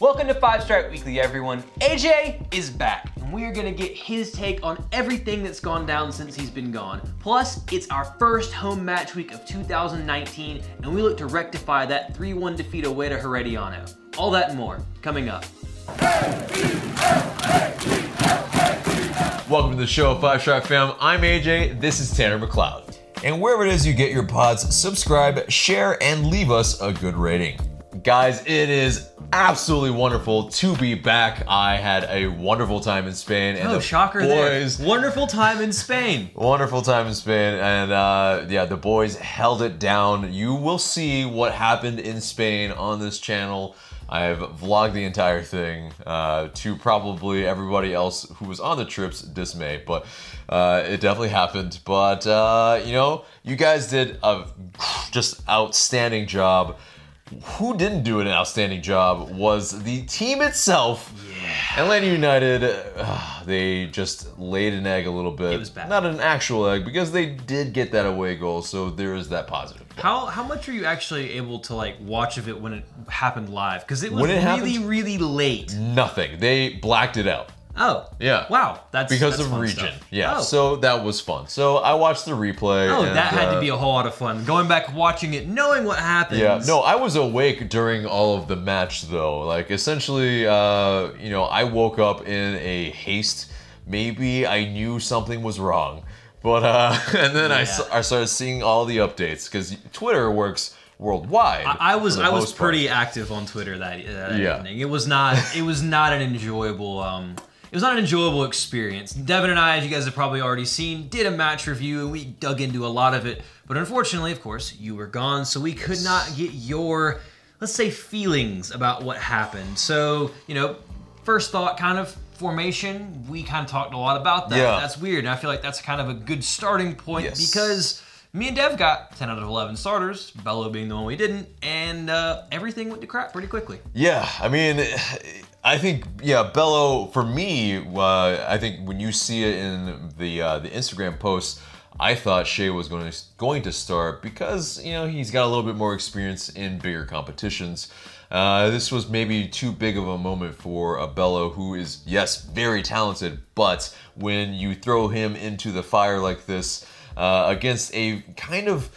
Welcome to Five Stripe Weekly, everyone. AJ is back, and we are gonna get his take on everything that's gone down since he's been gone. Plus, it's our first home match week of 2019, and we look to rectify that 3 1 defeat away to Herediano. All that and more coming up. Welcome to the show, Five Stripe Fam. I'm AJ. This is Tanner McLeod. And wherever it is you get your pods, subscribe, share, and leave us a good rating. Guys, it is absolutely wonderful to be back. I had a wonderful time in Spain, and Oh, the shocker boys, there. Wonderful time in Spain. Wonderful time in Spain, and uh, yeah, the boys held it down. You will see what happened in Spain on this channel. I have vlogged the entire thing uh, to probably everybody else who was on the trip's dismay, but uh, it definitely happened. But uh, you know, you guys did a just outstanding job. Who didn't do an outstanding job was the team itself. Yeah. Atlanta United, uh, they just laid an egg a little bit. It was bad. Not an actual egg because they did get that away goal, so there is that positive. How how much are you actually able to like watch of it when it happened live? Because it was it really happened- really late. Nothing. They blacked it out. Oh Yeah. Wow, that's because that's of region. stuff. Yeah. Oh. So that was fun. So I watched the replay. Oh, and, that had uh, to be a whole lot of fun. Going back, watching it, knowing what happened. Yeah, no, I was awake during all of the match though. Like essentially, uh, you know, I woke up in a haste. Maybe I knew something was wrong, but uh, and then I, Yeah. s- I started seeing all the updates because Twitter works worldwide. I, I was I was part. pretty active on Twitter that, that Yeah. evening. It was not it was not an enjoyable um it was not an enjoyable experience. Devin and I, as you guys have probably already seen, did a match review and we dug into a lot of it. But unfortunately, of course, you were gone, so we could not get your let's say feelings about what happened. So you know, first thought, kind of formation. We kind of talked a lot about that. Yeah. That's weird, and I feel like that's kind of a good starting point Yes. because me and Dev got 10 out of 11 starters, Bello being the one we didn't, and uh, everything went to crap pretty quickly. Yeah, I mean, I think yeah, Bello for me. Uh, I think when you see it in the uh, the Instagram posts, I thought Shea was going to going to start because you know he's got a little bit more experience in bigger competitions. Uh, this was maybe too big of a moment for a Bello who is yes very talented, but when you throw him into the fire like this uh, against a kind of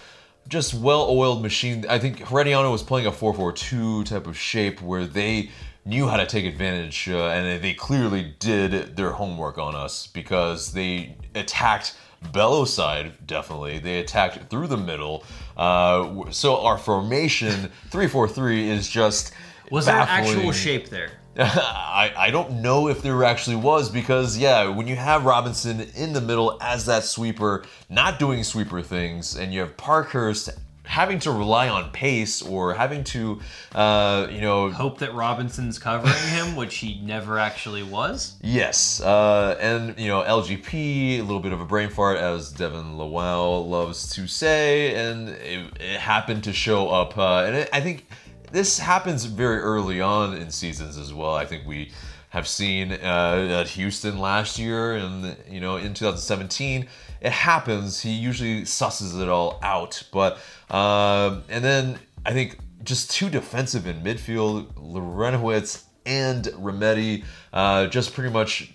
just well-oiled machine. I think Herediano was playing a 4-4-2 type of shape where they knew how to take advantage, uh, and they clearly did their homework on us because they attacked Bello's side. Definitely, they attacked through the middle. Uh, so our formation 3-4-3 is just Was there an actual shape there? I, I don't know if there actually was because yeah, when you have Robinson in the middle as that sweeper, not doing sweeper things, and you have Parkhurst having to rely on pace or having to, uh, you know, Hope that Robinson's covering him, which he never actually was. Yes, uh, and you know LGP, a little bit of a brain fart, as Devin Lowell loves to say, and it, it happened to show up. Uh, and it, I think this happens very early on in seasons as well. I think we have seen uh, at Houston last year, and you know in 2017, it happens. He usually susses it all out, but um, and then I think just too defensive in midfield. Larentowicz and Remedi uh, just pretty much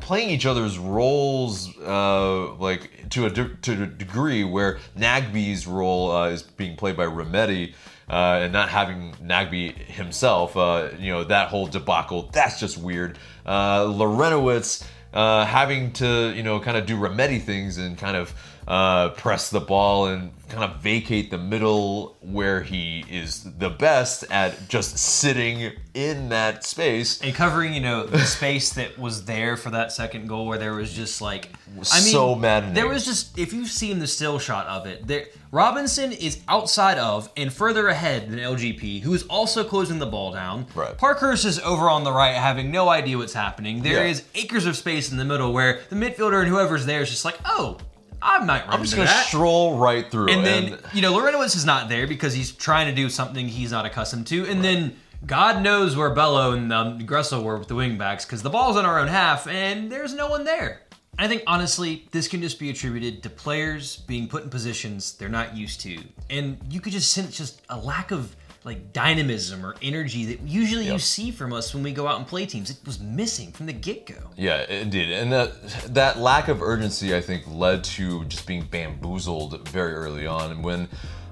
playing each other's roles uh, like to a, de- to a degree where Nagbe's role uh, is being played by Remedi uh, and not having Nagbe himself uh, you know that whole debacle that's just weird uh, Larentowicz uh, having to you know kind of do Remedi things and kind of uh, press the ball and kind of vacate the middle where he is the best at just sitting in that space And covering, you know, the space that was there for that second goal where there was just like I mean so maddening. There was just if you've seen the still shot of it, there Robinson is outside of and further ahead than LGP, who is also closing the ball down. Right. Parkhurst is over on the right having no idea what's happening. There Yeah. is acres of space in the middle where the midfielder and whoever's there is just like, oh, I'm not running I'm just gonna that. stroll right through And then, you know, Larentowicz is not there because he's trying to do something he's not accustomed to. And then God knows where Bello and um, Gressel were with the wingbacks because the ball's in our own half and there's no one there. I think honestly, this can just be attributed to players being put in positions they're not used to, and you could just sense just a lack of like dynamism or energy that usually you see from us when we go out and play teams. It was missing from the get go. Yeah, indeed, and that that lack of urgency, I think, led to just being bamboozled very early on. And when,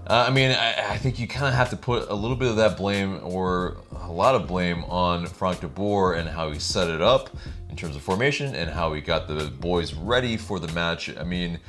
uh, I mean, I, I think you kind of have to put a little bit of that blame or a lot of blame on Frank de Boer and how he set it up in terms of formation and how he got the boys ready for the match. I mean.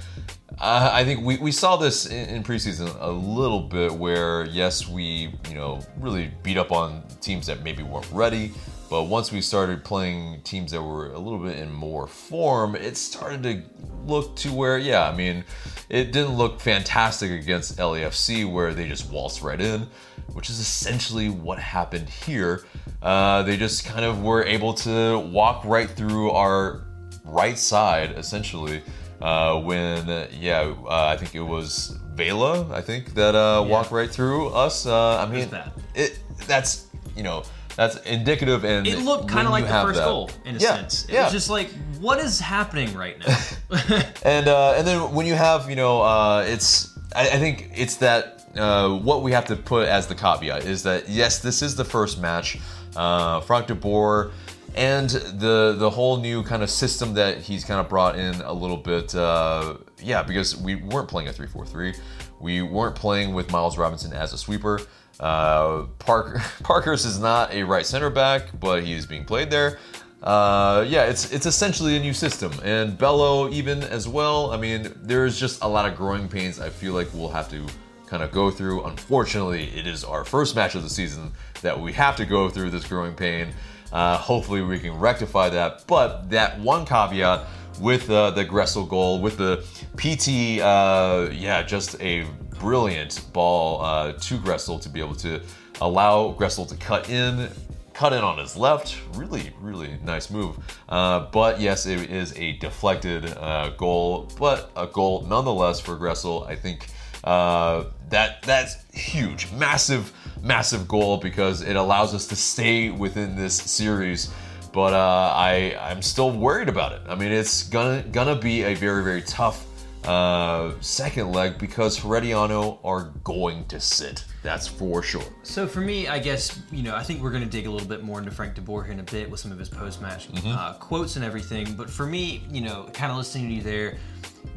I think we, we saw this in, in preseason a little bit where, yes, we, you know, really beat up on teams that maybe weren't ready. But once we started playing teams that were a little bit in more form, it started to look to where, yeah, I mean, it didn't look fantastic against LAFC where they just waltzed right in, which is essentially what happened here. Uh, they just kind of were able to walk right through our right side essentially uh, when yeah uh, I think it was Vela I think that uh, walked right through us. Uh, I mean bad. it that's you know that's indicative and It looked kind of like the first that- goal in a yeah, sense. It yeah. was just like, what is happening right now? and uh, and then when you have you know uh, it's I, I think it's that uh, what we have to put as the caveat is that yes this is the first match uh, Frank de Boer and the the whole new kind of system that he's kind of brought in a little bit uh, yeah because we weren't playing a 3-4-3 we weren't playing with Miles Robinson as a sweeper uh, Parker Parker's is not a right center back but he is being played there uh, yeah, it's it's essentially a new system, and Bello even as well. I mean, there's just a lot of growing pains. I feel like we'll have to kind of go through. Unfortunately, it is our first match of the season that we have to go through this growing pain. Uh, hopefully, we can rectify that. But that one caveat with uh, the Gressel goal, with the Pity, uh, yeah, just a brilliant ball uh, to Gressel to be able to allow Gressel to cut in cut in on his left. Really, really nice move. Uh, but yes, it is a deflected uh, goal, but a goal nonetheless for Gressel. I think uh, that that's huge, massive, massive goal because it allows us to stay within this series. But uh, I I'm still worried about it. I mean, it's gonna gonna be a very very tough uh, second leg because Herediano are going to sit. That's for sure. So for me, I guess you know I think we're going to dig a little bit more into Frank De Boer here in a bit with some of his post-match uh, quotes and everything. But for me, you know, kind of listening to you there,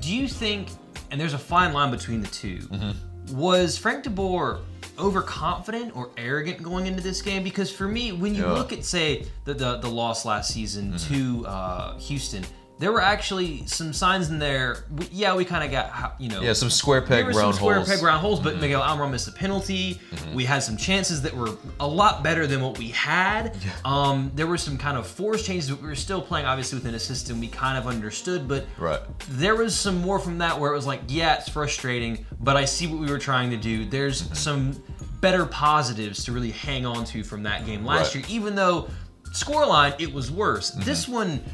do you think? And there's a fine line between the 2 Was Frank De Boer overconfident or arrogant going into this game? Because for me, when you Yeah. look at say the the, the loss last season to uh, Houston. There were actually some signs in there. We, yeah, we kind of got, you know, Yeah, some square there peg were round some square holes. Mm-hmm. peg round holes, but Miguel Almiron missed a penalty. We had some chances that were a lot better than what we had. Yeah. Um, there were some kind of force changes, but we were still playing obviously within a system we kind of understood. But Right. there was some more from that where it was like, yeah, it's frustrating, but I see what we were trying to do. There's Mm-hmm. some better positives to really hang on to from that game last Right. year, even though scoreline it was worse. Mm-hmm. This one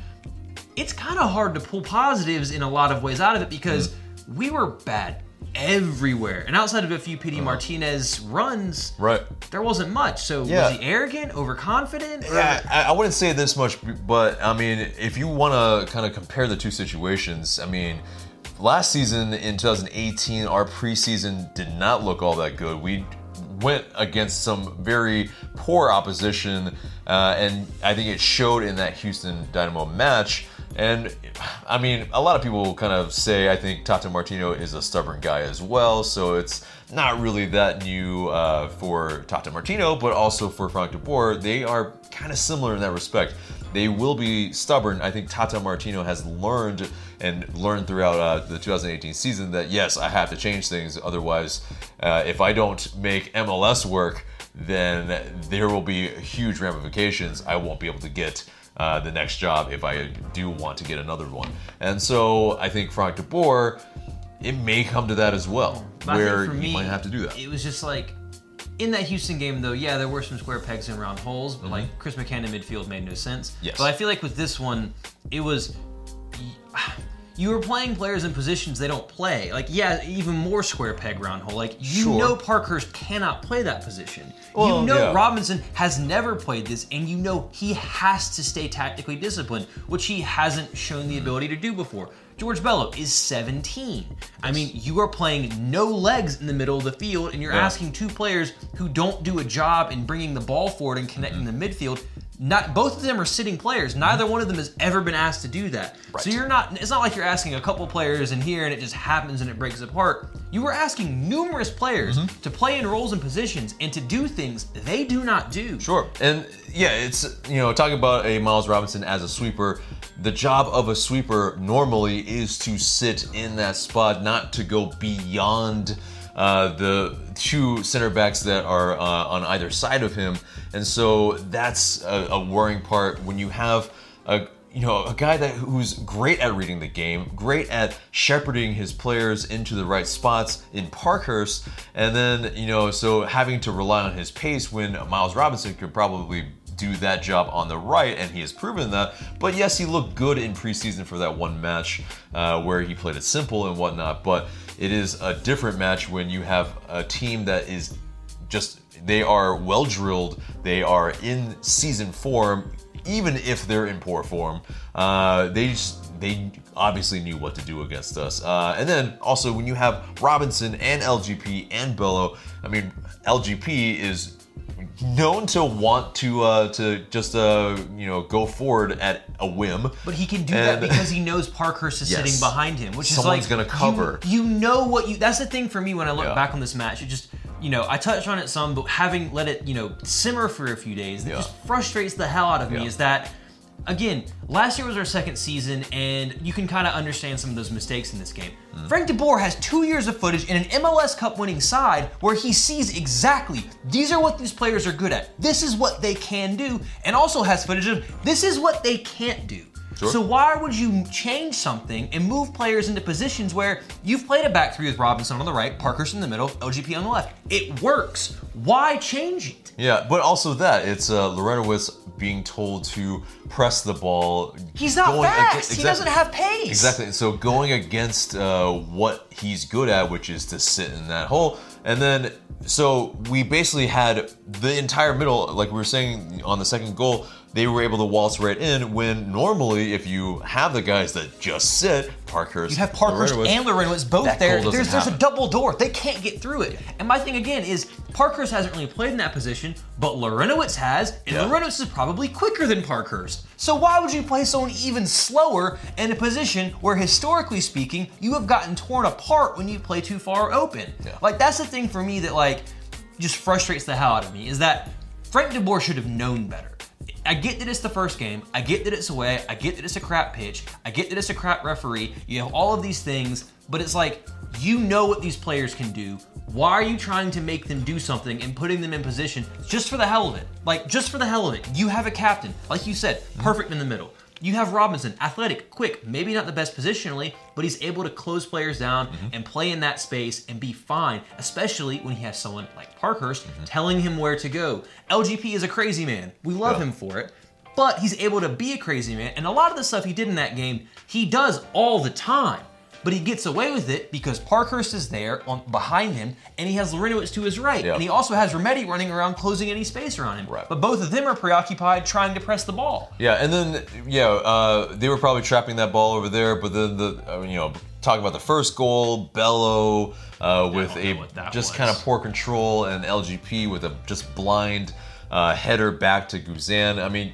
it's kind of hard to pull positives in a lot of ways out of it because Mm. we were bad everywhere. And outside of a few Uh-huh. Pity Martinez runs, Right. there wasn't much. So Yeah. was he arrogant, overconfident? or- Yeah, I, I wouldn't say this much, but I mean, if you want to kind of compare the two situations, I mean, last season in 2018, our preseason did not look all that good. We went against some very poor opposition, uh, and I think it showed in that Houston Dynamo match. And I mean, a lot of people kind of say I think Tata Martino is a stubborn guy as well, so it's not really that new uh, for Tata Martino, but also for Frank de Boer. They are kind of similar in that respect. They will be stubborn. I think Tata Martino has learned and learned throughout uh, the 2018 season that yes, I have to change things. Otherwise, uh, if I don't make MLS work, then there will be huge ramifications. I won't be able to get uh, the next job if I do want to get another one. And so I think Frank de Boer, it may come to that as well, But where for you me, might have to do that. It was just like in that Houston game, though. Yeah, there were some square pegs and round holes, but like Chris McCann in midfield made no sense. Mm-hmm. Yes. But I feel like with this one, it was. You were playing players in positions they don't play. Like, yeah, even more square peg round hole. Like, you Sure. know Parkhurst cannot play that position. Well, you know yeah. Robinson has never played this, and you know he has to stay tactically disciplined, which he hasn't shown the ability to do before. George Bello is 17. I mean, you are playing no legs in the middle of the field, and you're Yeah. asking two players who don't do a job in bringing the ball forward and connecting Mm-hmm. the midfield. Not both of them are sitting players. Neither one of them has ever been asked to do that. So you're not. It's not like you're asking a couple players in here and it just happens and it breaks apart. You were asking numerous players Mm-hmm. to play in roles and positions and to do things they do not do. Sure. And yeah, it's, you know, talking about a Miles Robinson as a sweeper, the job of a sweeper normally is to sit in that spot, not to go beyond uh, the two center backs that are uh, on either side of him. And so that's a, a worrying part when you have a you know, a guy that who's great at reading the game, great at shepherding his players into the right spots in Parkhurst, and then you know, so having to rely on his pace when Miles Robinson could probably do that job on the right, and he has proven that. But yes, he looked good in preseason for that one match uh, where he played it simple and whatnot. But it is a different match when you have a team that is just they are well drilled, they are in season form, even if they're in poor form. Uh, they just they obviously knew what to do against us. Uh, and then also when you have Robinson and LGP and Bello, I mean LGP is known to want to uh, to just uh, you know go forward at a whim. But he can do that because he knows Parkhurst is Yes. sitting behind him, which is Someone's is gonna cover. You, you know what you. That's the thing for me when I look Yeah. back on this match. It just you know I touched on it some, but having let it you know simmer for a few days, it Yeah. just frustrates the hell out of me. Is that again? Last year was our second season, and you can kind of understand some of those mistakes in this game. Mm. Frank DeBoer has two years of footage in an MLS Cup winning side where he sees exactly these are what these players are good at. This is what they can do, and also has footage of this is what they can't do. Sure. So why would you change something and move players into positions where you've played a back three with Robinson on the right, Parker's in the middle, LGP on the left? It works. Why change it? Yeah, but also that it's uh, Larentowicz being told to press the ball. He's not going fast. against- He doesn't have pace. Exactly. So going against uh, what he's good at, which is to sit in that hole, and then so we basically had the entire middle, like we were saying on the second goal, they were able to waltz right in. When normally, if you have the guys that just sit, Parkhurst, You have Parkhurst Larentowicz, and Larentowicz both there. There's, there's a double door. They can't get through it. And my thing again is Parkhurst hasn't really played in that position, but Larentowicz has, and Yeah. Larentowicz is probably quicker than Parkhurst. So why would you play someone even slower in a position where historically speaking, you have gotten torn apart when you play too far open? Yeah. Like that's the thing for me that like just frustrates the hell out of me is that Frank DeBoer should have known better. I get that it's the first game. I get that it's away. I get that it's a crap pitch. I get that it's a crap referee. You have all of these things, but it's like you know what these players can do. Why are you trying to make them do something and putting them in position just for the hell of it? Like just for the hell of it. You have a captain, like you said, perfect in the middle. You have Robinson, athletic, quick, maybe not the best positionally, but he's able to close players down mm-hmm. and play in that space and be fine, especially when he has someone like Parkhurst mm-hmm. telling him where to go. LGP is a crazy man. We love Yeah. him for it, but he's able to be a crazy man. And a lot of the stuff he did in that game, he does all the time. But he gets away with it because Parkhurst is there on behind him, and he has Larentowicz to his right, Yeah. and he also has Remedi running around closing any space around him. Right. But both of them are preoccupied trying to press the ball. Yeah, and then yeah, uh, they were probably trapping that ball over there. But then the uh, you know talking about the first goal, Bello uh, with a just was. kind of poor control, and LGP with a just blind uh, header back to Guzan. I mean.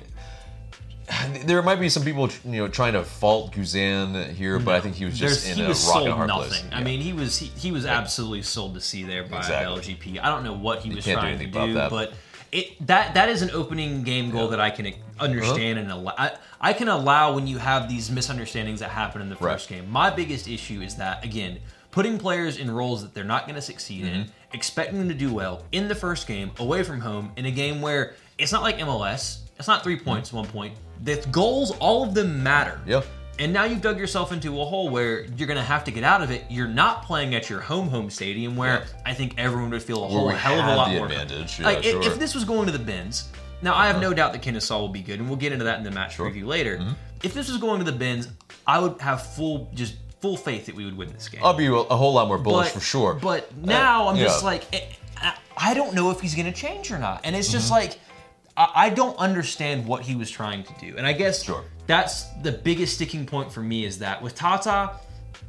There might be some people, you know, trying to fault Guzan here, but I think he was just There's- in he a was rock sold and a hard nothing. place. I Yeah. mean, he was he, he was absolutely sold to see there by Exactly. LGP. I don't know what he was can't do trying to anything about do, that. but it that that is an opening game goal that I can understand and allow. I, I can allow when you have these misunderstandings that happen in the first Right. game. My biggest issue is that again, putting players in roles that they're not going to succeed in, Mm-hmm. expecting them to do well in the first game, away from home, in a game where it's not like MLS. It's not three points, one point. The goals, all of them matter. Yeah. And now you've dug yourself into a hole where you're going to have to get out of it. You're not playing at your home home stadium where I think everyone would feel a whole hell of a lot more. advantage, yeah, like if, sure. Uh-huh. if this was going to the Benz, now I have no doubt that Kennesaw will be good, and we'll get into that in the match review later. Mm-hmm. If this was going to the Benz, I would have full just full faith that we would win this game. I'll be a, a whole lot more bullish But- for sure. But now I'm yeah. just like, eh, I- I don't know if he's going to change or not. And it's just Mm-hmm. like, I don't understand what he was trying to do. And I guess Sure. that's the biggest sticking point for me is that with Tata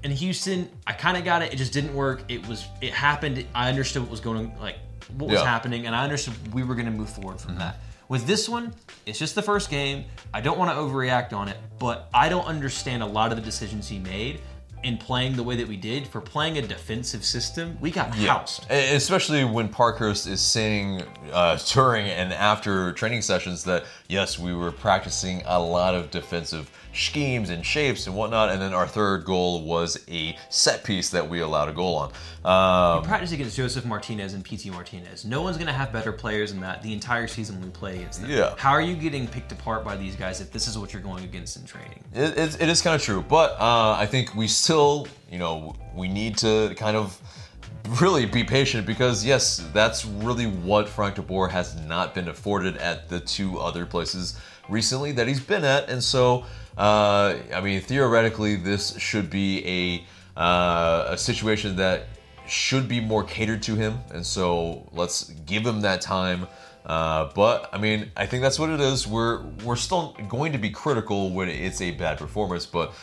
in Houston, I kind of got it. It just didn't work. It was it happened. I understood what was going like what was Yeah. happening, and I understood we were going to move forward from mm-hmm. that. With this one, it's just the first game. I don't want to overreact on it, but I don't understand a lot of the decisions he made in playing the way that we did. For playing a defensive system, we got housed. E- Especially when Parkhurst is saying uh, during and after training sessions that yes, we were practicing a lot of defensive schemes and shapes and whatnot, and then our third goal was a set piece that we allowed a goal on. Um, practice against Josef Martinez and Pity Martinez. No one's going to have better players than that the entire season we play against them. Yeah. How are you getting picked apart by these guys if this is what you're going against in training? it, it, it is kind of true, but uh, I think we still, you know, we need to kind of really be patient because yes, that's really what Frank de Boer has not been afforded at the two other places recently that he's been at, and so uh, I mean theoretically this should be a uh, a situation that should be more catered to him, and so let's give him that time. Uh, but I mean, I think that's what it is. We're we're still going to be critical when it's a bad performance, but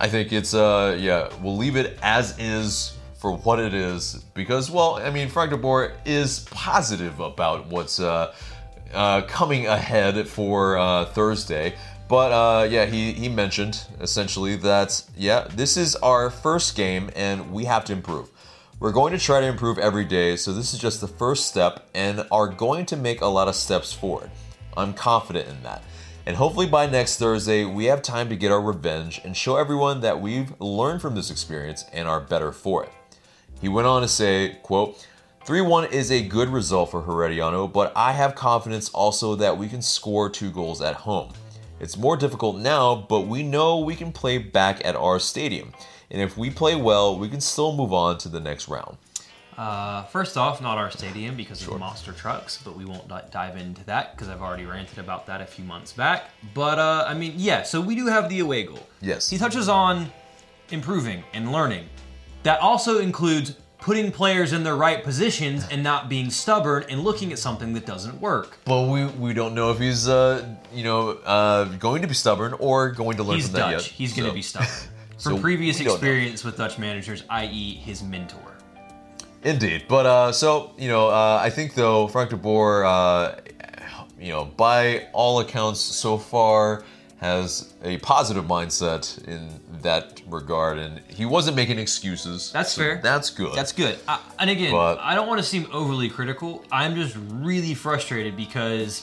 I think it's uh yeah we'll leave it as is for what it is because well I mean Frank de Boer is positive about what's uh, uh coming ahead for uh, Thursday. But uh, yeah, he, he mentioned essentially that yeah, this is our first game and we have to improve. We're going to try to improve every day, so this is just the first step and are going to make a lot of steps forward. I'm confident in that. And hopefully by next Thursday, we have time to get our revenge and show everyone that we've learned from this experience and are better for it. He went on to say, quote, 3-1 is a good result for Herediano, but I have confidence also that we can score two goals at home. It's more difficult now, but we know we can play back at our stadium. And if we play well, we can still move on to the next round. Uh, first off, not our stadium because of monster trucks, but we won't di- dive into that because I've already ranted about that a few months back. But uh, I mean, yeah, so we do have the away goal. Yes. He touches on improving and learning. That also includes putting players in their right positions and not being stubborn and looking at something that doesn't work. But we, we don't know if he's uh you know uh going to be stubborn or going to learn He's from that Dutch. yet. He's going to So- be stubborn. So From previous we don't know. experience with Dutch managers, i.e., his mentor. Indeed, but uh, so you know, uh, I think though Frank de Boer, uh, you know, by all accounts so far has a positive mindset in that regard, and he wasn't making excuses. That's so fair. That's good. That's good. I, and again, But- I don't want to seem overly critical. I'm just really frustrated because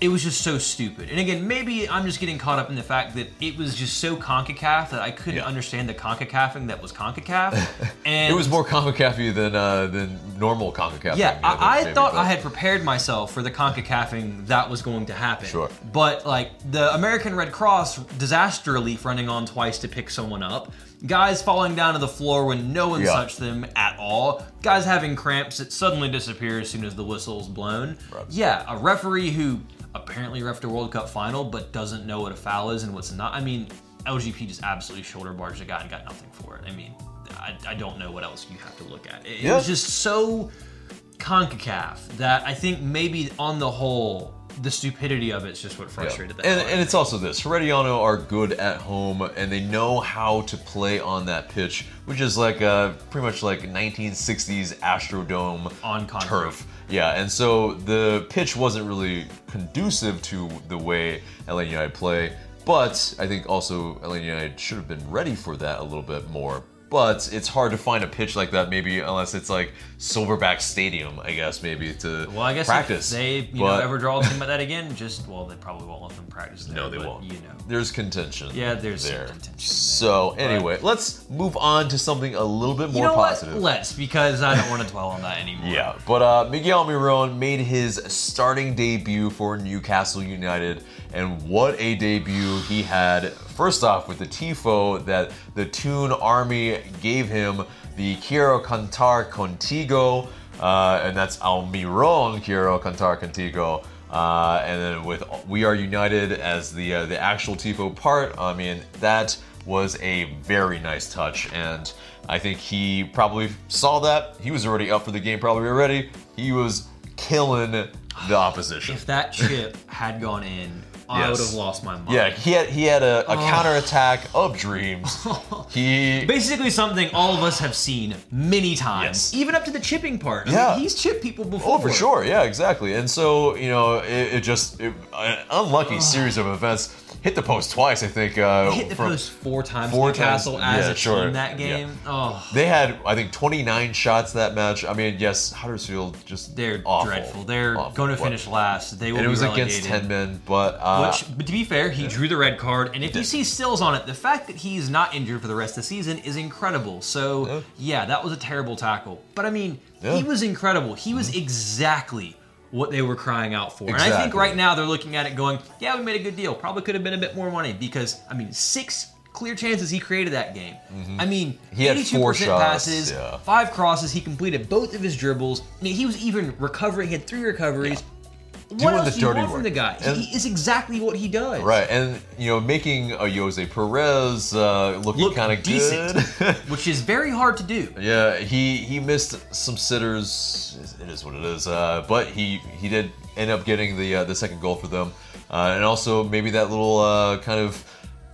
it was just so stupid. And again, maybe I'm just getting caught up in the fact that it was just so CONCACAF that I couldn't Yeah. understand the CONCACAFing that was CONCACAF. And it was more CONCACAF than uh, than normal CONCACAF. Yeah, I, I thought I had prepared myself for the CONCACAFing that was going to happen. Sure. But like the American Red Cross disaster relief running on twice to pick someone up, guys falling down to the floor when no one Yeah. touched them at all, guys having cramps that suddenly disappear as soon as the whistle's blown. Right. Yeah, a referee who apparently refed a World Cup final but doesn't know what a foul is and what's not. I mean, LGP just absolutely shoulder barged a guy and got nothing for it. I mean, I, I don't know what else you have to look at. It, it was just so CONCACAF that I think maybe on the whole, the stupidity of it's just what Yeah. frustrated the And, hell out of and it's also this Herediano are good at home and they know how to play on that pitch, which is like uh, pretty much like 1960s Astrodome On concrete. turf. Yeah, and so the pitch wasn't really conducive to the way LA United play, but I think also LA United should have been ready for that a little bit more. But it's hard to find a pitch like that, maybe unless it's like Silverback Stadium, I guess, maybe to Well, I guess practice. if they you But- know ever draw a team like that again, just well, they probably won't let them practice. There, No, they but, won't. You know, There's contention. Yeah, there's there. contention So anyway, let's move on to something a little bit more you know positive. what? Let's because I don't want to dwell on that anymore. Yeah, but uh, Miguel Miron made his starting debut for Newcastle United, and what a debut he had. First off, with the tifo that the Toon Army gave him, the Quiero Cantar Contigo, uh, and that's Almiron Quiero Cantar Contigo. Uh, and then with We Are United as the uh, the actual tifo part, I mean that was a very nice touch, and I think he probably saw that. He was already up for the game, probably already. He was killing the opposition. If that chip had gone in, I would have lost my mind. Yeah, he had he had a, a Oh. counterattack of dreams. He Basically, something all of us have seen many times, Yes. even up to the chipping part. I Yeah. mean, he's chipped people before. Oh, for sure. Yeah, exactly. And so, you know, it, it just it, an unlucky series of events hit the post twice. I think. Uh, Hit the post four times. four Newcastle times. as Yeah, a sure. team that Yeah. game. Oh, They had, I think, 29 shots that match. I mean, yes, Huddersfield just they're awful. dreadful. They're Awful. going to finish last. They will And it was relegated. against 10 men, but uh, Which, but to be fair, he drew the red card, and if you see stills on it, the fact that he's not injured for the rest of the season is incredible. So, yeah, that was a terrible tackle. But I mean, Yeah. he was incredible. He was exactly what they were crying out for. And I think right now they're looking at it going, yeah, we made a good deal. Probably could have been a bit more money because, I mean, six clear chances he created that game. I mean, Mm-hmm. He 82% four shots, passes, yeah. five crosses. He completed both of his dribbles. I mean, he was even recovering. He had three recoveries. What Doing else the do you dirty want from work. the guy? And- he is exactly what he does. right, and you know, making a Ayoze Perez uh, looking Look kind of decent, good. which is very hard to do. Yeah, he he missed some sitters. It is what it is. Uh, but he he did end up getting the uh, the second goal for them, uh, and also maybe that little uh, kind of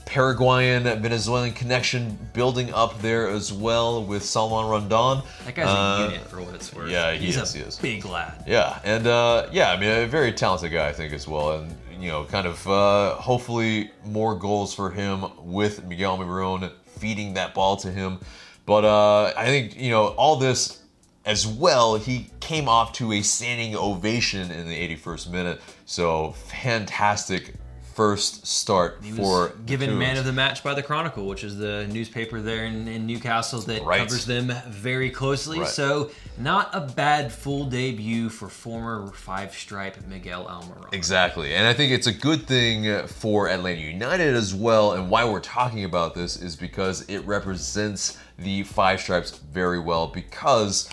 Paraguayan Venezuelan connection building up there as well with Salomon Rondon. That guy's Uh, a unit for what it's worth. yeah, he he's is, a he is. big lad. Yeah, and uh, yeah, I mean, a very talented guy, I think, as well, and you know, kind of uh, hopefully more goals for him with Miguel Almiron feeding that ball to him. But uh, I think you know all this as well. He came off to a standing ovation in the 81st minute, so fantastic first start He for given man of the match by the Chronicle, which is the newspaper there in, in Newcastle that Right. covers them very closely. Right. So, not a bad full debut for former five stripe Miguel Almiron. Exactly. And I think it's a good thing for Atlanta United as well. And why we're talking about this is because it represents the Five Stripes very well because,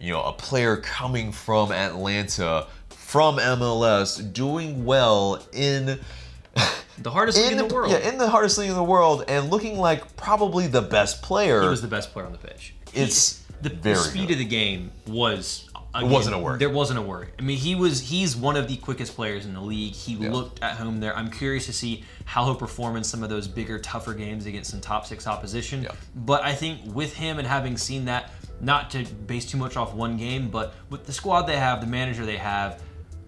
you know, a player coming from Atlanta, from MLS, doing well in. The hardest league in the, world. Yeah, in the hardest league in the world, and looking like probably the best player. he was the best player on the pitch. He- It's the, the very speed good. of the game was. Again, wasn't a word. There wasn't a word. I mean, he was he's one of the quickest players in the league. He looked at home there. I'm curious to see how he'll perform in some of those bigger, tougher games against some top six opposition. Yeah. But I think with him and having seen that, not to base too much off one game, but with the squad they have, the manager they have.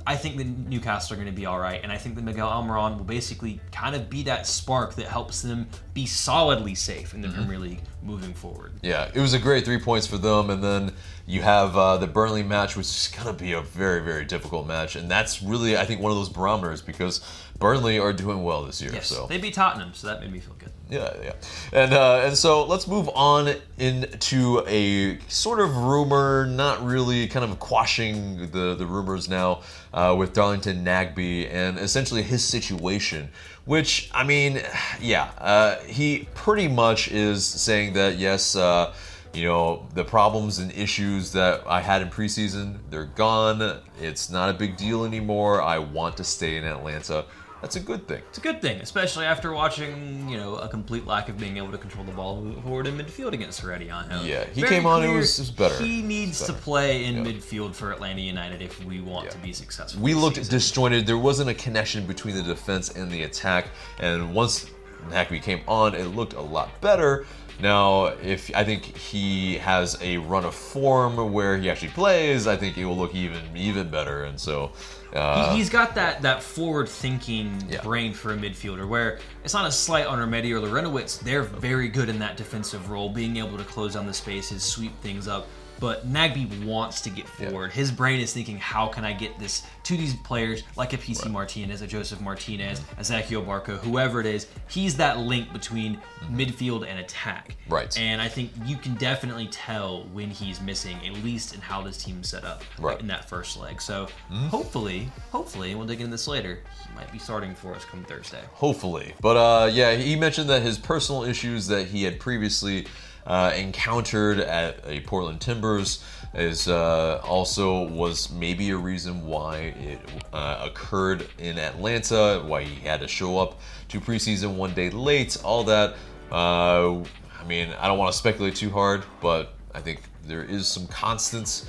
I think the Newcastle are going to be all right, and I think that Miguel Almiron will basically kind of be that spark that helps them be solidly safe in the Mm-hmm. Premier League moving forward. Yeah, it was a great three points for them, and then you have uh, the Burnley match, which is gonna be a very, very difficult match, and that's really, I think, one of those barometers because Burnley are doing well this year. Yes, So they beat Tottenham, so that made me feel good. yeah, yeah, and uh, and so let's move on into a sort of rumor, not really, kind of quashing the the rumors now uh, with Darlington Nagbe and essentially his situation. Which I mean, yeah, uh, he pretty much is saying that yes. Uh, you know, the problems and issues that I had in preseason, they're gone. It's not a big deal anymore. I want to stay in Atlanta. That's a good thing. It's a good thing, especially after watching, you know, a complete lack of being able to control the ball forward in midfield against Herediano. Yeah, he Very came on, it was- it was better. He needs to play in Yeah. midfield for Atlanta United if we want Yeah. to be successful. We looked season. disjointed. There wasn't a connection between the defense and the attack. And once Nagbe came on, it looked a lot better. Now, if I think he has a run of form where he actually plays, I think it will look even even better. And so, uh, He- He's got that that forward thinking Yeah. brain for a midfielder where it's not a slight on Remedi or Larentowicz. They're very good in that defensive role, being able to close down the spaces, sweep things up. But Nagbe wants to get Yeah. forward. His brain is thinking, how can I get this to these players like a Pity Martinez, a Josef Martinez, a Ezequiel Barco, whoever it is. He's that link between midfield and attack. Right. And I think you can definitely tell when he's missing, at least in how this team's set up Right. Mm-hmm. in that first leg. So hopefully, hopefully, and we'll dig into this later, he might be starting for us come Thursday. Hopefully. But uh, yeah, he mentioned that his personal issues that he had previously uh, encountered at a Portland Timbers is uh, also was maybe a reason why it uh, occurred in Atlanta, why he had to show up to preseason one day late, all that. Uh, I mean, I don't want to speculate too hard, but I think there is some constants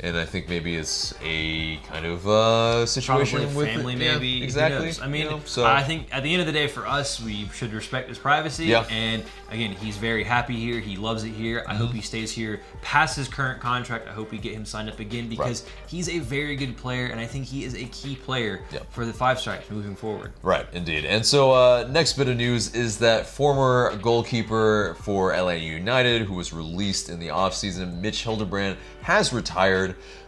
and I think maybe it's a kind of uh, situation Probably with family, yeah, maybe. Who exactly. I mean, you know, so I think at the end of the day, for us, we should respect his privacy. Yeah. And again, he's very happy here. He loves it here. I hope Mm-hmm. he stays here past his current contract. I hope we get him signed up again because he's a very good player, and I think he is a key player Yeah. for the Five Stripes moving forward. Right, indeed. And so, uh, next bit of news is that former goalkeeper for LA United, who was released in the offseason, Mitch Hildebrandt, has retired.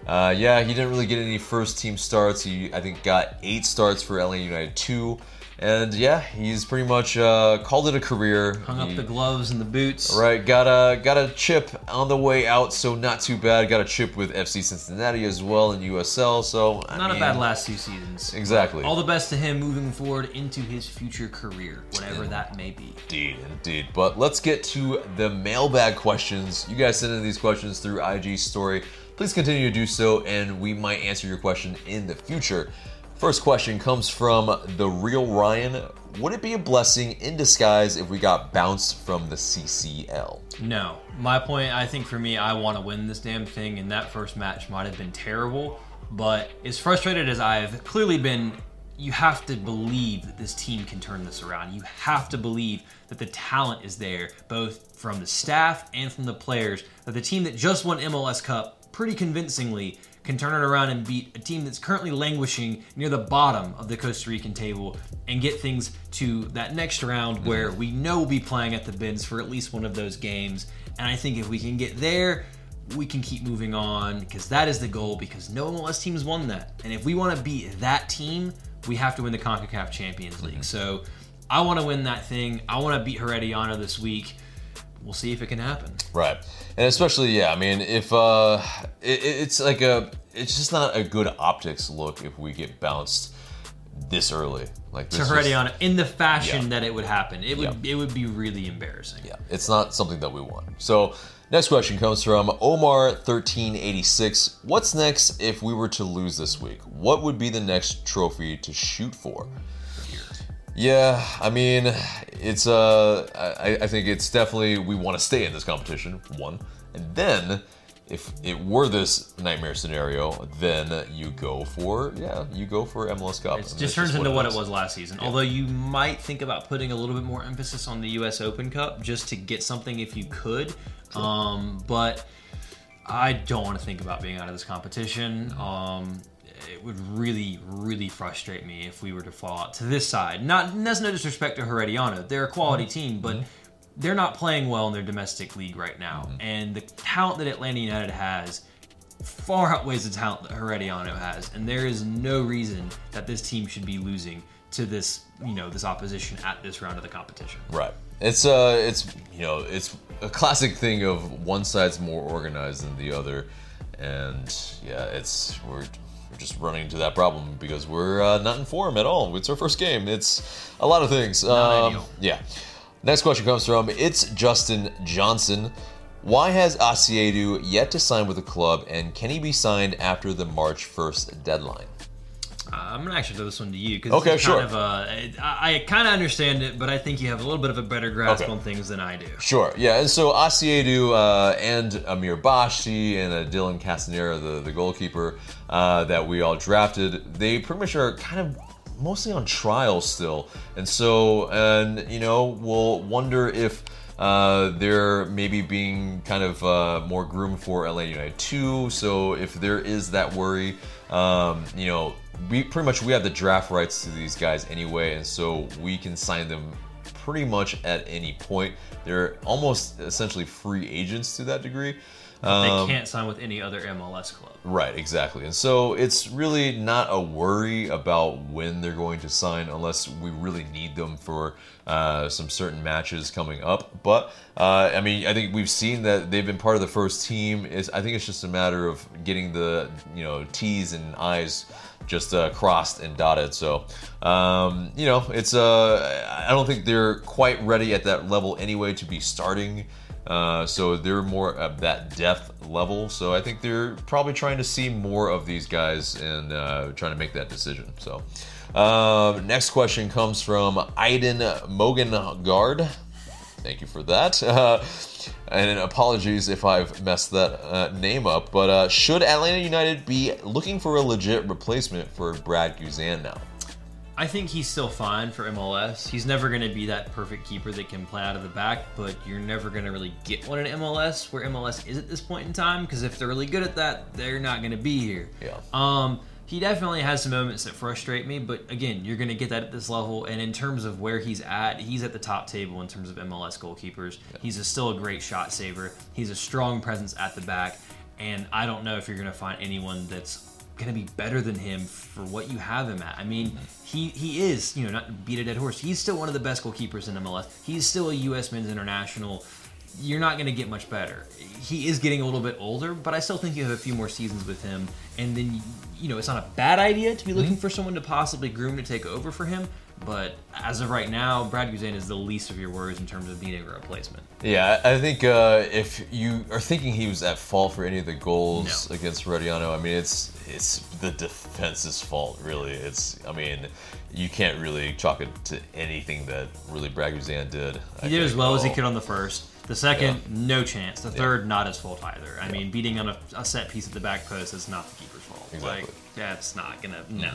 Uh, yeah, he didn't really get any first team starts. He, I think, got eight starts for LA United 2. And yeah, he's pretty much uh, called it a career. Hung up He- the gloves and the boots. Right, got a got a chip on the way out, so not too bad. Got a chip with FC Cincinnati as well in USL, so I Not mean, a bad last two seasons. Exactly. All the best to him moving forward into his future career, whatever that may be. Indeed, indeed. But let's get to the mailbag questions. You guys send in these questions through IG story. Please continue to do so, and we might answer your question in the future. First question comes from the real Ryan. Would it be a blessing in disguise if we got bounced from the CCL? No. My point, I think for me, I want to win this damn thing, and that first match might have been terrible. But as frustrated as I've clearly been, you have to believe that this team can turn this around. You have to believe that the talent is there, both from the staff and from the players, that the team that just won MLS Cup pretty convincingly can turn it around and beat a team that's currently languishing near the bottom of the Costa Rican table and get things to that next round where we know we'll be playing at the Benz for at least one of those games. And I think if we can get there, we can keep moving on because that is the goal because no MLS teams won that. And if we want to beat that team, we have to win the CONCACAF Champions League. Mm-hmm. So I want to win that thing. I want to beat Herediano this week. We'll see if it can happen. Right, and especially yeah, I mean, if uh, it, it's like a, it's just not a good optics look if we get bounced this early, like To this just- Herediano in the fashion Yeah. that it would happen. It would Yeah. it would be really embarrassing. Yeah, it's not something that we want. So, next question comes from Omar1386. What's next if we were to lose this week? What would be the next trophy to shoot for? Yeah, I mean, it's uh, I, I think it's definitely we want to stay in this competition. One, and then if it were this nightmare scenario, then you go for yeah, you go for MLS Cup. It just turns into what it was last season. Although you might think about putting a little bit more emphasis on the U.S. Open Cup just to get something if you could. Um, but I don't want to think about being out of this competition. Um, it would really, really frustrate me if we were to fall out to this side. Not that's no disrespect to Herediano; they're a quality mm-hmm. team, but mm-hmm. they're not playing well in their domestic league right now. Mm-hmm. And the talent that Atlanta United has far outweighs the talent that Herediano has, and there is no reason that this team should be losing to this, you know, this opposition at this round of the competition. Right. It's uh, it's you know, it's a classic thing of one side's more organized than the other, and yeah, it's we're we're just running into that problem because we're uh, not in form at all. It's our first game. It's a lot of things. Um, yeah. Next question comes from it's Justin Johnson. Why has Asiedu yet to sign with the club, and can he be signed after the March 1st deadline? Uh, I'm gonna actually throw this one to you because Okay, kind. Of, uh, I, I kind of understand it, but I think you have a little bit of a better grasp Okay. on things than I do. Sure, yeah, and so Asiedu uh, and Amir Bashti and uh, Dylan Castanheira, the, the goalkeeper uh, that we all drafted, they pretty much are kind of mostly on trial still. And so, and you know, we'll wonder if uh, they're maybe being kind of uh, more groomed for LA United 2. So if there is that worry, um, you know, we pretty much we have the draft rights to these guys anyway, and so we can sign them pretty much at any point. They're almost essentially free agents to that degree. Um, They can't sign with any other MLS club. Right, exactly. And so it's really not a worry about when they're going to sign unless we really need them for uh, some certain matches coming up. But uh, I mean, I think we've seen that they've been part of the first team. Is I think it's just a matter of getting the you know T's and I's just uh, crossed and dotted. So um, you know, it's uh, I don't think they're quite ready at that level anyway to be starting. Uh, so they're more at that depth level. So I think they're probably trying to see more of these guys and uh, trying to make that decision. So um, next question comes from Aiden Mogengard. Thank you for that. And apologies if I've messed that uh, name up. But uh, should Atlanta United be looking for a legit replacement for Brad Guzan now? I think he's still fine for MLS. He's never going to be that perfect keeper that can play out of the back, but you're never going to really get one in MLS where MLS is at this point in time because if they're really good at that, they're not going to be here. Yeah. Um, he definitely has some moments that frustrate me, but again, you're going to get that at this level. And in terms of where he's at, he's at the top table in terms of MLS goalkeepers. He's a, still a great shot saver. He's a strong presence at the back, and I don't know if you're going to find anyone that's going to be better than him for what you have him at. I mean, mm-hmm. he he is, you know, not beat a dead horse. He's still one of the best goalkeepers in MLS. He's still a U.S. men's international. You're not going to get much better. He is getting a little bit older, but I still think you have a few more seasons with him. And then, you know, it's not a bad idea to be looking for someone to possibly groom to take over for him. But as of right now, Brad Guzan is the least of your worries in terms of needing a replacement. Yeah, I think uh, if you are thinking he was at fault for any of the goals No. against Herediano, I mean it's it's the defense's fault, really. It's I mean you can't really chalk it to anything that really Brad Guzan did. He did as well as he could on the first. The second, no chance. The third, not his fault either. I mean, beating on a, a set piece at the back post is not the keeper's fault. Exactly. Like, that's not gonna. No.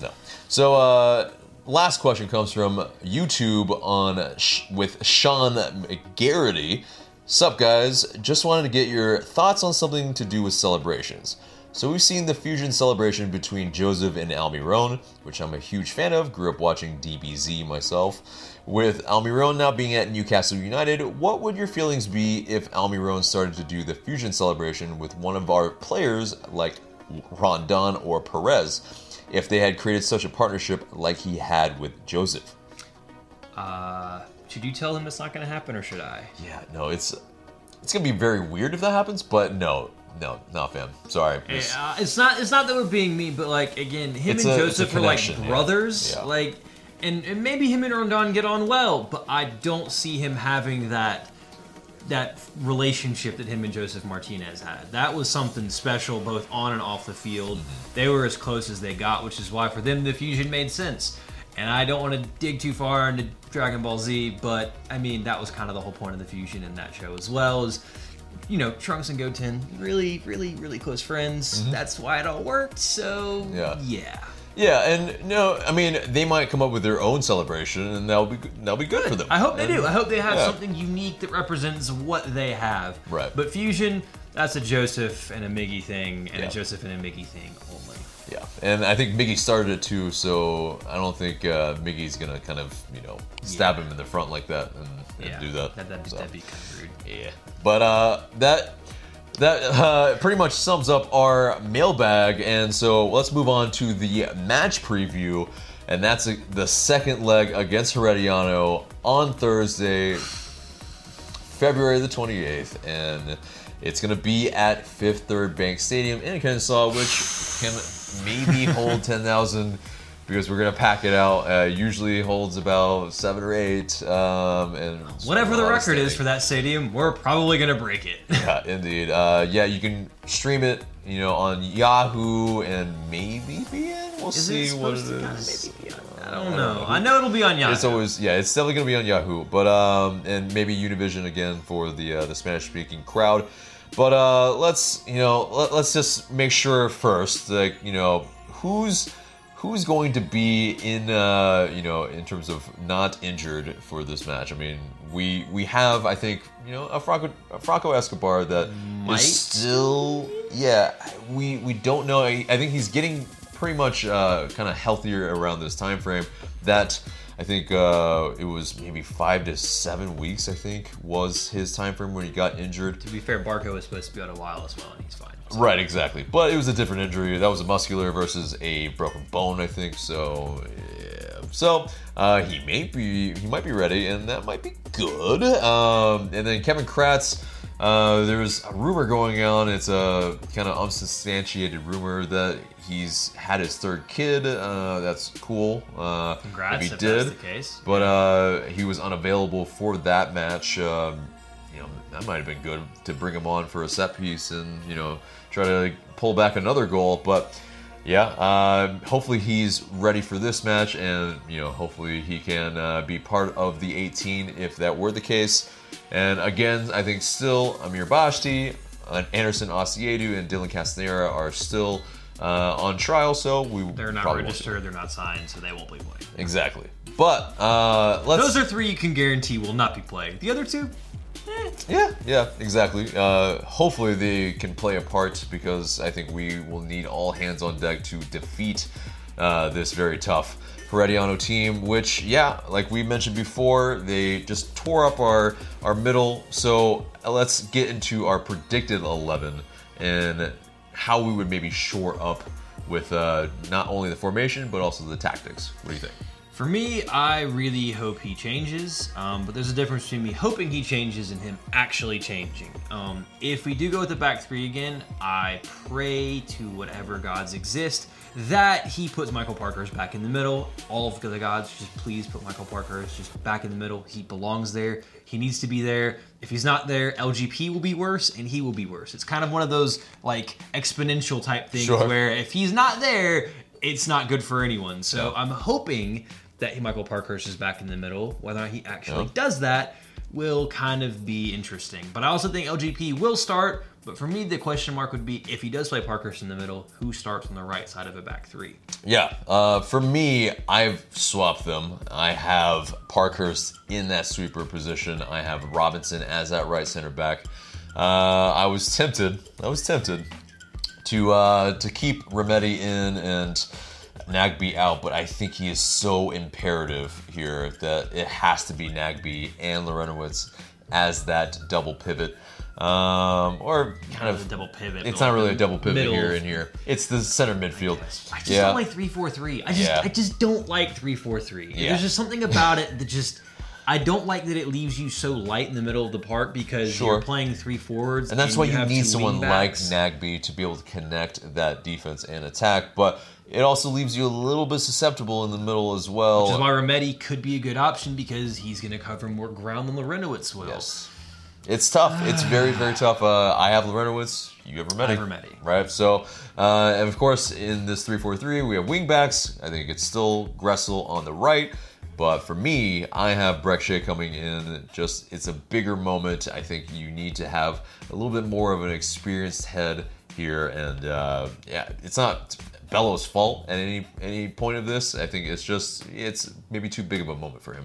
No. So, uh, last question comes from YouTube on sh- with Sean McGarity. Sup, guys? Just wanted to get your thoughts on something to do with celebrations. So we've seen the fusion celebration between Josef and Almiron, which I'm a huge fan of. Grew up watching DBZ myself. With Almiron now being at Newcastle United, what would your feelings be if Almiron started to do the fusion celebration with one of our players like Rondon or Perez? if they had created such a partnership like he had with Josef. Uh, should you tell him it's not gonna happen, or should I? Yeah, no, it's it's gonna be very weird if that happens, but no, no, not fam. Sorry. It's- Uh, it's not. It's not that we're being mean, but like again, him and a- Josef are like brothers. Yeah. Like, and, and maybe him and Rondon get on well, but I don't see him having that that relationship that him and Josef Martinez had. That was something special, both on and off the field. Mm-hmm. They were as close as they got, which is why for them the fusion made sense. And I don't want to dig too far into Dragon Ball Z, but I mean that was kind of the whole point of the fusion in that show as well. Is you know Trunks and Goten really, really, really close friends. That's why it all worked. So Mm-hmm. Yeah. yeah. Yeah, and no, I mean they might come up with their own celebration, and that'll be that'll be good for them. I hope they do. I hope they have Yeah. something unique that represents what they have. Right. But fusion, that's a Josef and a Miggy thing, and Yeah. a Josef and a Miggy thing only. Yeah, and I think Miggy started it too, so I don't think uh, Miggy's gonna kind of you know stab Yeah. him in the front like that and, and Yeah. do that. That, that'd, be, So, that'd be kind of rude. yeah, but uh, that that uh, pretty much sums up our mailbag, and so let's move on to the match preview, and that's uh the second leg against Herediano on Thursday, February the 28th, and it's going to be at Fifth Third Bank Stadium in Kennesaw, which can maybe hold 10,000 because we're going to pack it out. Uh, usually holds about seven or eight. Um, and Whatever the record is for that stadium, we're probably gonna break it. Yeah, indeed. Uh, yeah, you can stream it, you know, on Yahoo and maybe beIN. We'll Is see what it supposed to kinda is. maybe be on- I don't know. I know it'll be on Yahoo. It's always yeah, it's definitely gonna be on Yahoo, but um, and maybe Univision again for the uh, the Spanish speaking crowd. But uh, let's you know let, let's just make sure first, like you know who's who's going to be in uh, you know in terms of not injured for this match. I mean, we we have I think you know a Franco a Franco Escobar that is Might. still yeah we we don't know. I, I think he's getting pretty much uh, kind of healthier around this time frame. That I think uh, it was maybe five to seven weeks. I think was his time frame when he got injured. to be fair, Barco was supposed to be out a while as well, and he's fine. So- Right, exactly. But it was a different injury. That was a muscular versus a broken bone, I think. So, yeah. So uh, he may be he might be ready, and that might be good. Um, and then Kevin Kratz. Uh, there's a rumor going on. It's a kind of unsubstantiated rumor that he's had his third kid. Uh, that's cool. Uh, Congrats if he did. that's the case. But uh, he was unavailable for that match. Um, you know, that might have been good to bring him on for a set piece and you know try to pull back another goal. But Yeah, uh, hopefully he's ready for this match, and you know, hopefully he can uh, be part of the 18 if that were the case. And again, I think still Amir Bashti, Anderson Asiedu, and Dylan Castanheira are still uh, on trial, so we They're not registered, they're not signed, so they won't be playing. Exactly. But uh, let's. Those are three you can guarantee will not be played. The other two, eh, Yeah, yeah, exactly. Uh, hopefully they can play a part because I think we will need all hands on deck to defeat uh, this very tough Herediano team. Which, yeah, like we mentioned before, they just tore up our our middle. So uh, let's get into our predicted eleven and how we would maybe shore up with uh, not only the formation but also the tactics. What do you think? For me, I really hope he changes, um, but there's a difference between me hoping he changes and him actually changing. Um, if we do go with the back three again, I pray to whatever gods exist that he puts Michael Parkhurst back in the middle. All of the gods, just please put Michael Parkhurst just back in the middle. He belongs there. He needs to be there. If he's not there, LGP will be worse and he will be worse. It's kind of one of those like exponential type things Sure. where if he's not there, it's not good for anyone. So Yeah. I'm hoping that Michael Parkhurst is back in the middle. Whether or not he actually Yeah. does that will kind of be interesting. But I also think LGP will start. But for me, the question mark would be if he does play Parkhurst in the middle, who starts on the right side of a back three? Yeah, uh, for me, I've swapped them. I have Parkhurst in that sweeper position. I have Robinson as that right center back. Uh, I was tempted. I was tempted to uh, to keep Remedi in and Nagbe out, but I think he is so imperative here that it has to be Nagbe and Larentowicz as that double pivot, um, or kind of. double pivot. It's not really a double pivot middle. here and here. It's the center midfield. I just yeah. don't like three four three. I just Yeah. I just don't like three four three. Yeah. There's just something about it that just I don't like that it leaves you so light in the middle of the park because Sure. you're playing three forwards. And that's why you, have need someone like. Nagbe to be able to connect that defense and attack. But it also leaves you a little bit susceptible in the middle as well. Which is why Remedi could be a good option because he's going to cover more ground than Larentowicz will. Yes. It's tough. It's very, very tough. Uh, I have Larentowicz. You have Remedi. I have Remedi. Right? So, uh, and of course, in this 3 4 3, we have wingbacks. I think it's still Gressel on the right. But for me, I have Brek coming in. Just, it's a bigger moment. I think you need to have a little bit more of an experienced head here. And uh, yeah, it's not Bello's fault at any any point of this. I think it's just, it's maybe too big of a moment for him.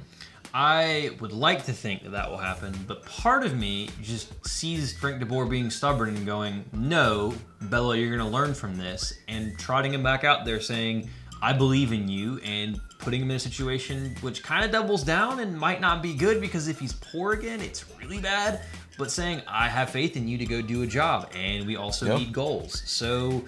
I would like to think that that will happen, but part of me just sees Frank de Boer being stubborn and going, "No, Bello, you're going to learn from this," and trotting him back out there saying, "I believe in you," and putting him in a situation which kind of doubles down and might not be good because if he's poor again, it's really bad. But saying, "I have faith in you to go do a job," and we also Yep. need goals, so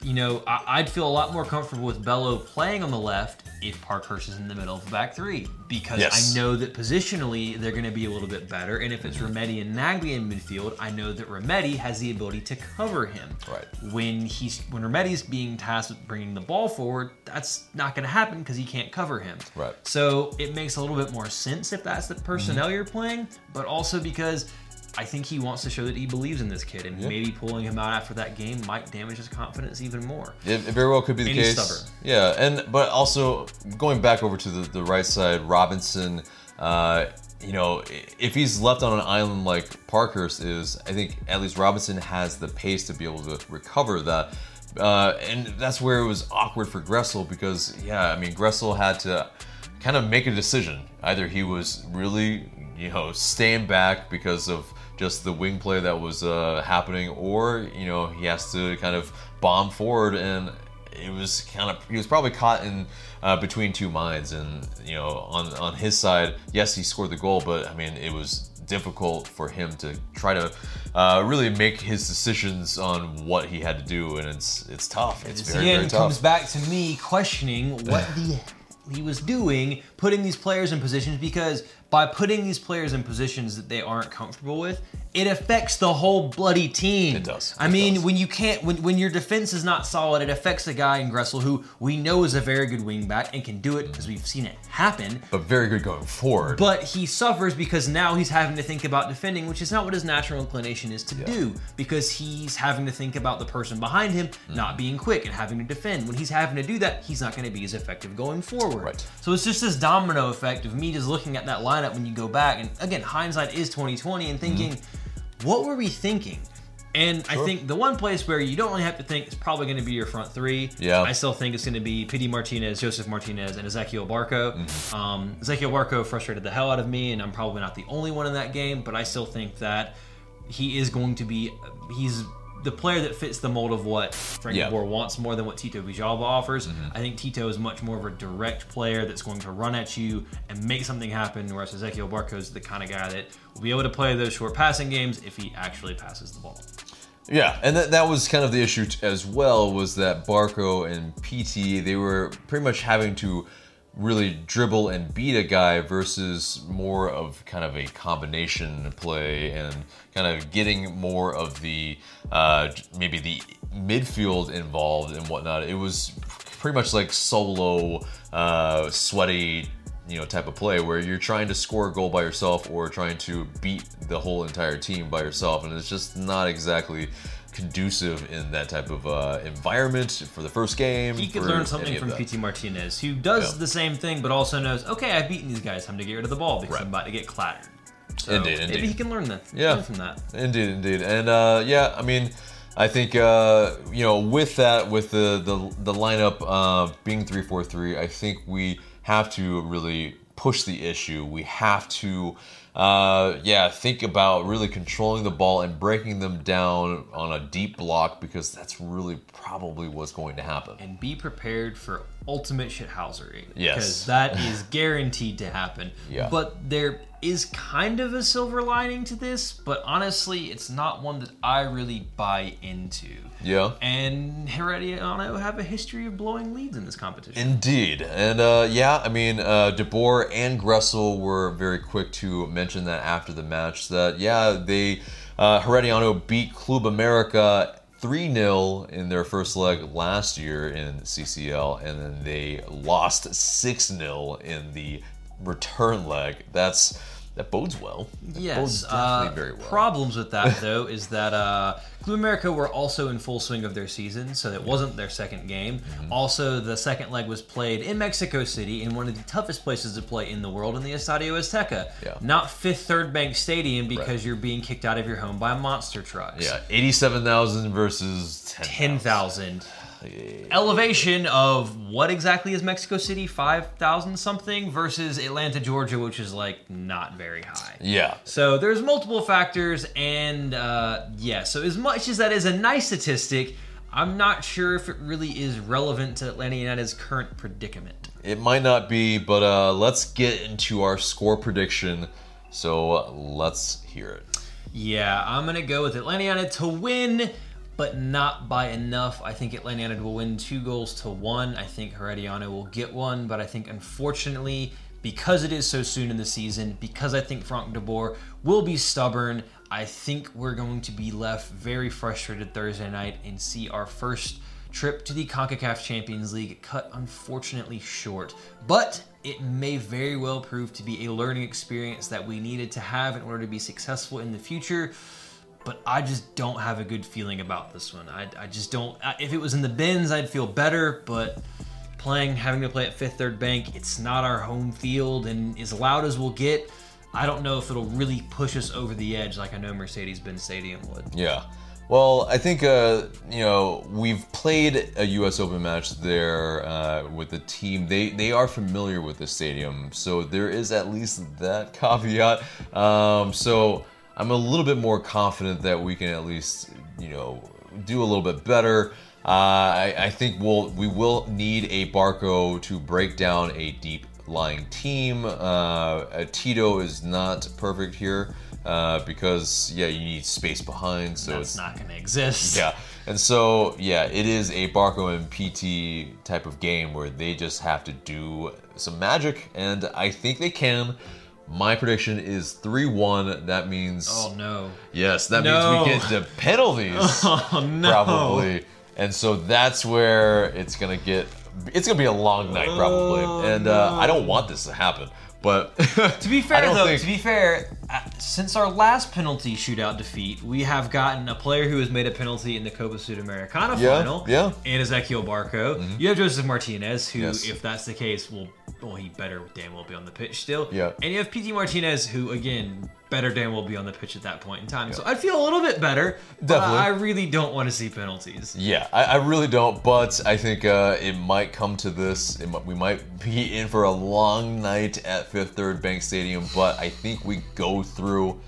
you know, I, I'd feel a lot more comfortable with Bello playing on the left if Parkhurst is in the middle of the back three because Yes. I know that positionally they're going to be a little bit better. And if it's mm-hmm. Remedi and Nagbe in midfield, I know that Remedi has the ability to cover him. Right. When he's when Remedi's being tasked with bringing the ball forward, that's not going to happen because he can't cover him. Right. So it makes a little bit more sense if that's the mm-hmm. personnel you're playing, but also because. I think he wants to show that he believes in this kid, and Yeah. maybe pulling him out after that game might damage his confidence even more. It, it very well could be the And case. stubborn. Yeah, and but also going back over to the, the right side, Robinson. Uh, you know, if he's left on an island like Parkhurst is, I think at least Robinson has the pace to be able to recover that. Uh, and that's where it was awkward for Gressel because, yeah, I mean, Gressel had to kind of make a decision. Either he was really, you know, staying back because of just the wing play that was uh, happening, or you know, he has to kind of bomb forward, and it was kind of he was probably caught in uh, between two minds, and you know, on on his side, yes, he scored the goal, but I mean, it was difficult for him to try to uh, really make his decisions on what he had to do, and it's it's tough. It's This very very again tough. comes back to me questioning what the he was doing, putting these players in positions because by putting these players in positions that they aren't comfortable with, it affects the whole bloody team. It does. I It mean, does. when you can't, when, when your defense is not solid, it affects a guy in Gressel who we know is a very good wing wingback and can do it because we've seen it happen. But very good going forward. But he suffers because now he's having to think about defending, which is not what his natural inclination is to do. Because he's having to think about the person behind him Mm-hmm. not being quick and having to defend. When he's having to do that, he's not going to be as effective going forward. Right. So it's just this domino effect of me just looking at that lineup when you go back, and again, hindsight is 2020, and thinking, what were we thinking? And I think the one place where you don't really have to think is probably going to be your front three. Yeah. I still think it's going to be Pity Martinez, Joseph Martinez, and Ezequiel Barco. Mm-hmm. Um, Ezequiel Barco frustrated the hell out of me, and I'm probably not the only one in that game, but I still think that he is going to be. He's the player that fits the mold of what Frank. Boer wants more than what Tito Villalba offers. Mm-hmm. I think Tito is much more of a direct player that's going to run at you and make something happen, whereas Ezequiel Barco is the kind of guy that will be able to play those short passing games if he actually passes the ball. Yeah, and that, that was kind of the issue t- as well was that Barco and Pity they were pretty much having to really dribble and beat a guy versus more of kind of a combination play and kind of getting more of the uh, maybe the midfield involved and whatnot. It was pretty much like solo, uh, sweaty you know type of play where you're trying to score a goal by yourself or trying to beat the whole entire team by yourself and it's just not exactly conducive in that type of uh, environment for the first game He could learn something from. Pity Martinez, who does Yeah. the same thing, but also knows, okay, I've beaten these guys. Time to get rid of the ball because Right. I'm about to get clattered. So Indeed, maybe he can learn that. Yeah. learn from that. Indeed, indeed, and uh, yeah, I mean, I think uh, you know with that, with the the, the lineup uh, being three four three, I think we have to really push the issue. We have to, uh, yeah, think about really controlling the ball and breaking them down on a deep block because that's really probably what's going to happen. And be prepared for ultimate shithousery. Yes. Because that is guaranteed to happen. Yeah. But there is kind of a silver lining to this, but honestly, it's not one that I really buy into. Yeah. And Herediano have a history of blowing leads in this competition. Indeed, and uh, yeah, I mean, uh, De Boer and Gressel were very quick to mention that after the match that yeah, they uh, Herediano beat Club America 3 0 in their first leg last year in CCL, and then they lost 6 0 in the return leg. That's that bodes well. That Yes. bodes Uh, definitely very well. Problems with that though is that uh, Club America were also in full swing of their season, so it wasn't their second game. Mm-hmm. Also, the second leg was played in Mexico City, in one of the toughest places to play in the world, in the Estadio Azteca. Yeah. Not Fifth Third Bank Stadium because Right. you're being kicked out of your home by monster trucks. yeah, eighty-seven thousand versus ten 10,000. Elevation of what exactly is Mexico City? 5,000 something versus Atlanta, Georgia, which is like not very high. Yeah, So there's multiple factors, and uh, yeah. So as much as that is a nice statistic, I'm not sure if it really is relevant to Atlanta United's current predicament. It might not be, but uh, let's get into our score prediction. So uh, let's hear it. Yeah, I'm gonna go with Atlanta United to win, but not by enough. I think Atlanta United will win two goals to one. I think Herediano will get one, but I think unfortunately, because it is so soon in the season, because I think Frank de Boer will be stubborn, I think we're going to be left very frustrated Thursday night and see our first trip to the CONCACAF Champions League cut unfortunately short. But it may very well prove to be a learning experience that we needed to have in order to be successful in the future. But I just don't have a good feeling about this one. I, I just don't. If it was in the Benz, I'd feel better. But playing, having to play at Fifth Third Bank, it's not our home field, and as loud as we'll get, I don't know if it'll really push us over the edge like I know Mercedes-Benz Stadium would. Yeah. Well, I think uh, you know we've played a U.S. Open match there uh, with the team. They they are familiar with the stadium, so there is at least that caveat. Um, so I'm a little bit more confident that we can at least you know do a little bit better. Uh, I, I think we'll we will need a Barco to break down a deep lying team. Uh, Tito is not perfect here uh, because yeah, you need space behind. So That's it's not going to exist. yeah, and so yeah, it is a Barco and Pity type of game where they just have to do some magic, and I think they can. My prediction is 3 1. That means. Oh no. Yes, that No. means we get to penalties. Oh no. Probably. And so that's where it's going to get. It's going to be a long night, probably. Oh, and uh, no. I don't want this to happen. But. To be fair, though, think- to be fair, since our last penalty shootout defeat, we have gotten a player who has made a penalty in the Copa Sudamericana Yeah, final, yeah. and Ezequiel Barco. You have Josef Martinez, who, Yes. if that's the case, will well, he better damn well be on the pitch still. Yeah. And you have Pity Martinez, who again better damn well be on the pitch at that point in time. So I'd feel a little bit better. But Definitely. I really don't want to see penalties. Yeah, I, I really don't, but I think uh, it might come to this. It, mi- we might be in for a long night at Fifth Third Bank Stadium, but I think we go through,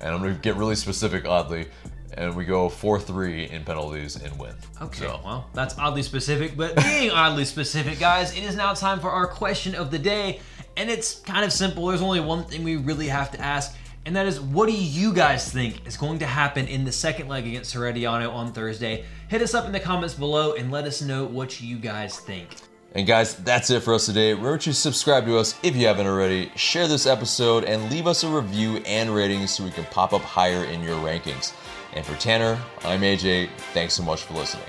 and I'm going to get really specific, oddly, and we go 4 3 in penalties and win. Okay, So, well, that's oddly specific, but being oddly specific, guys, it is now time for our question of the day, and it's kind of simple. There's only one thing we really have to ask, and that is what do you guys think is going to happen in the second leg against Herediano on Thursday? Hit us up in the comments below and let us know what you guys think. And guys, that's it for us today. Remember to subscribe to us if you haven't already, share this episode, and leave us a review and rating so we can pop up higher in your rankings. And for Tanner, I'm AJ. Thanks so much for listening.